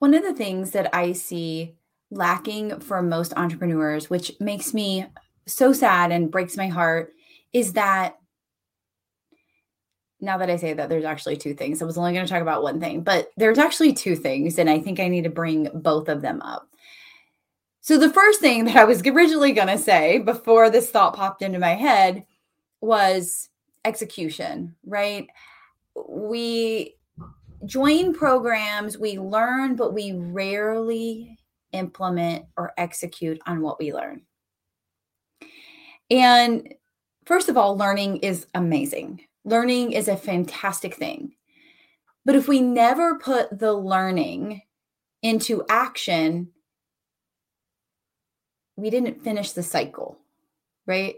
One of the things that I see lacking for most entrepreneurs, which makes me so sad and breaks my heart, is that now that I say that, there's actually two things. I was only going to talk about one thing, but there's actually two things. And I think I need to bring both of them up. So, the first thing that I was originally going to say before this thought popped into my head was execution, right? We join programs, we learn, but we rarely implement or execute on what we learn. And first of all, learning is amazing. Learning is a fantastic thing. But if we never put the learning into action, we didn't finish the cycle, right?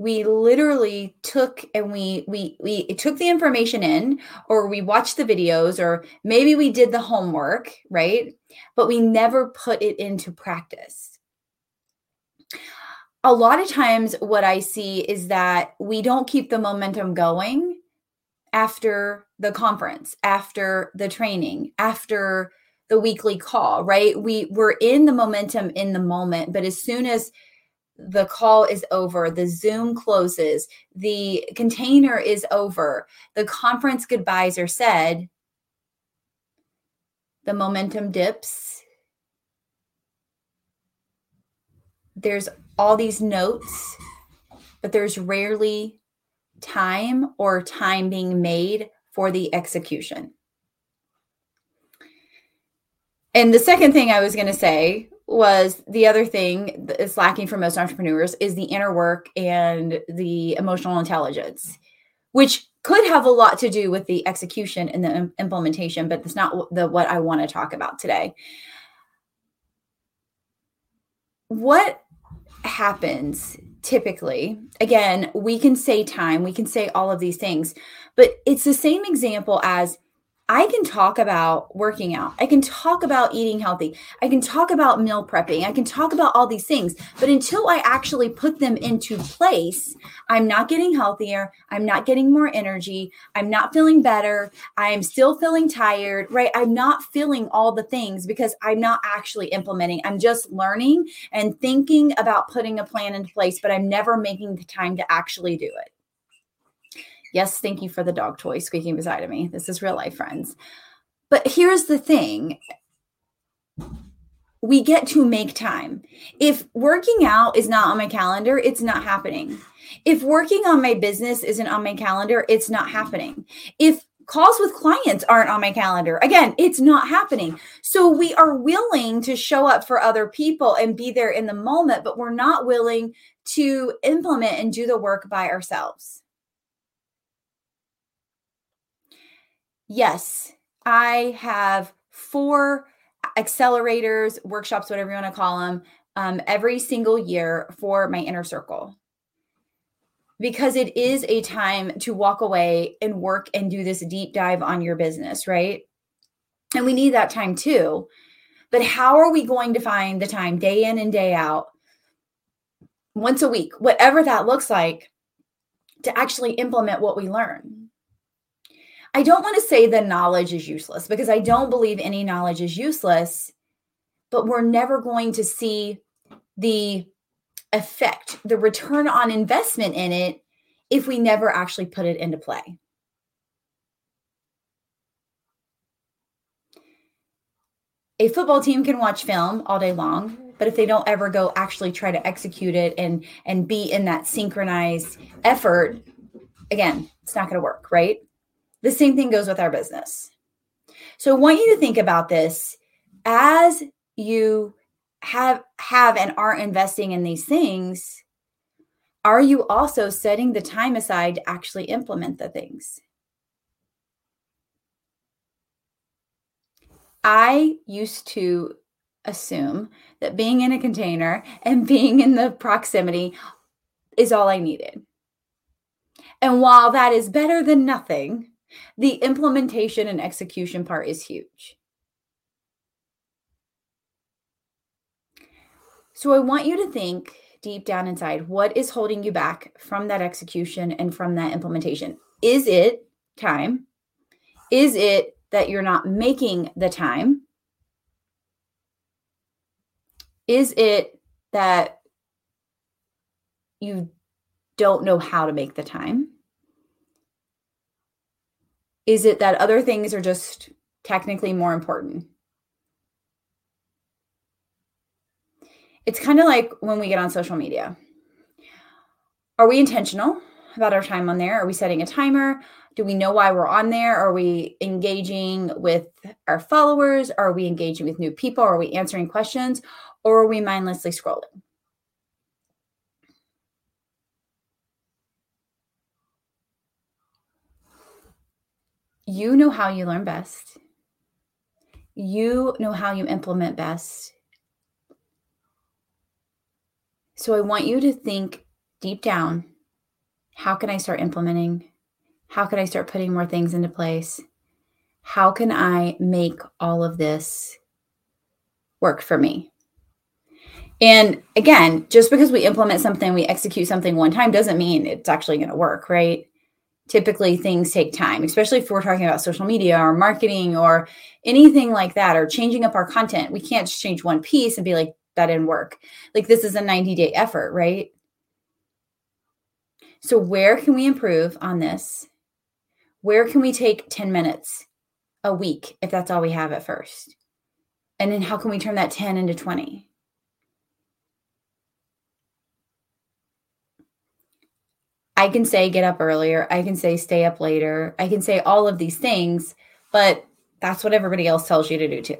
We literally took and we we we took the information in or we watched the videos or maybe we did the homework right? But we never put it into practice. A lot of times what i see is that we don't keep the momentum going after the conference after the training after the weekly call right? We we're in the momentum in the moment but as soon as the call is over, the Zoom closes, the container is over, the conference goodbyes are said, the momentum dips. There's all these notes, but there's rarely time or time being made for the execution. And the second thing I was going to say was the other thing that is lacking for most entrepreneurs is the inner work and the emotional intelligence, which could have a lot to do with the execution and the implementation, but that's not the what I want to talk about today. What happens typically again we can say time we can say all of these things but it's the same example as I can talk about working out. I can talk about eating healthy. I can talk about meal prepping. I can talk about all these things. But until I actually put them into place, I'm not getting healthier. I'm not getting more energy. I'm not feeling better. I'm still feeling tired, right? I'm not feeling all the things because I'm not actually implementing. I'm just learning and thinking about putting a plan into place, but I'm never making the time to actually do it. Yes, thank you for the dog toy squeaking beside of me. This is real life, friends. But here's the thing we get to make time. If working out is not on my calendar, it's not happening. If working on my business isn't on my calendar, it's not happening. If calls with clients aren't on my calendar, again, it's not happening. So we are willing to show up for other people and be there in the moment, but we're not willing to implement and do the work by ourselves. Yes, I have four accelerators, workshops, whatever you want to call them, um, every single year for my inner circle. Because it is a time to walk away and work and do this deep dive on your business, right? And we need that time too. But how are we going to find the time day in and day out, once a week, whatever that looks like, to actually implement what we learn? I don't want to say the knowledge is useless because I don't believe any knowledge is useless, but we're never going to see the effect, the return on investment in it if we never actually put it into play. A football team can watch film all day long, but if they don't ever go actually try to execute it and and be in that synchronized effort, again, it's not going to work, right? The same thing goes with our business. So I want you to think about this as you have have and are investing in these things are you also setting the time aside to actually implement the things i used to assume that being in a container and being in the proximity is all i needed and while that is better than nothing the implementation and execution part is huge. So I want you to think deep down inside what is holding you back from that execution and from that implementation? Is it time? Is it that you're not making the time? Is it that you don't know how to make the time? Is it that other things are just technically more important? It's kind of like when we get on social media. Are we intentional about our time on there? Are we setting a timer? Do we know why we're on there? Are we engaging with our followers? Are we engaging with new people? Are we answering questions? Or are we mindlessly scrolling? You know how you learn best. You know how you implement best. So I want you to think deep down how can I start implementing? How can I start putting more things into place? How can I make all of this work for me? And again, just because we implement something, we execute something one time doesn't mean it's actually going to work, right? Typically things take time, especially if we're talking about social media or marketing or anything like that, or changing up our content. We can't just change one piece and be like, that didn't work. Like, this is a 90 day effort, right? So, where can we improve on this? Where can we take 10 minutes a week if that's all we have at first? And then, how can we turn that 10 into 20? I can say get up earlier. I can say stay up later. I can say all of these things, but that's what everybody else tells you to do too.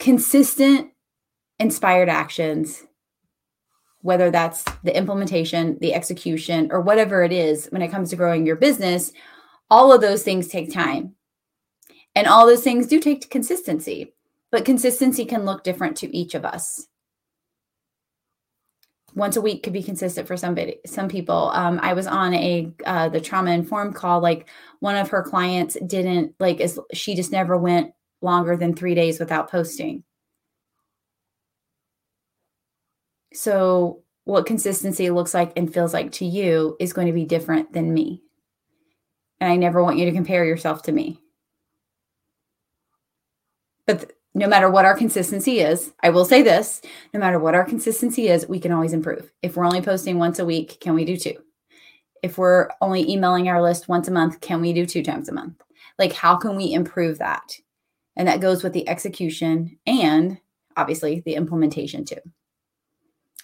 Consistent, inspired actions, whether that's the implementation, the execution, or whatever it is when it comes to growing your business, all of those things take time. And all those things do take consistency, but consistency can look different to each of us once a week could be consistent for somebody some people. Um, i was on a uh, the trauma informed call like one of her clients didn't like is she just never went longer than three days without posting. So what consistency looks like and feels like to you is going to be different than me. And i never want you to compare yourself to me. But no matter what our consistency is, I will say this no matter what our consistency is, we can always improve. If we're only posting once a week, can we do two? If we're only emailing our list once a month, can we do two times a month? Like, how can we improve that? And that goes with the execution and obviously the implementation too.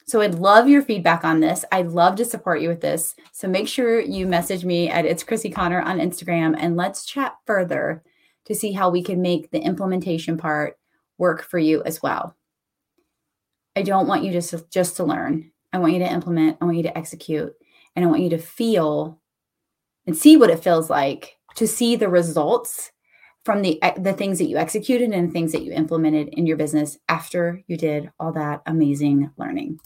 So I'd love your feedback on this. I'd love to support you with this. So make sure you message me at it's Crissy Conner on Instagram and let's chat further to see how we can make the implementation part work for you as well. I don't want you just to, just to learn. I want you to implement, I want you to execute, and I want you to feel and see what it feels like to see the results from the the things that you executed and things that you implemented in your business after you did all that amazing learning.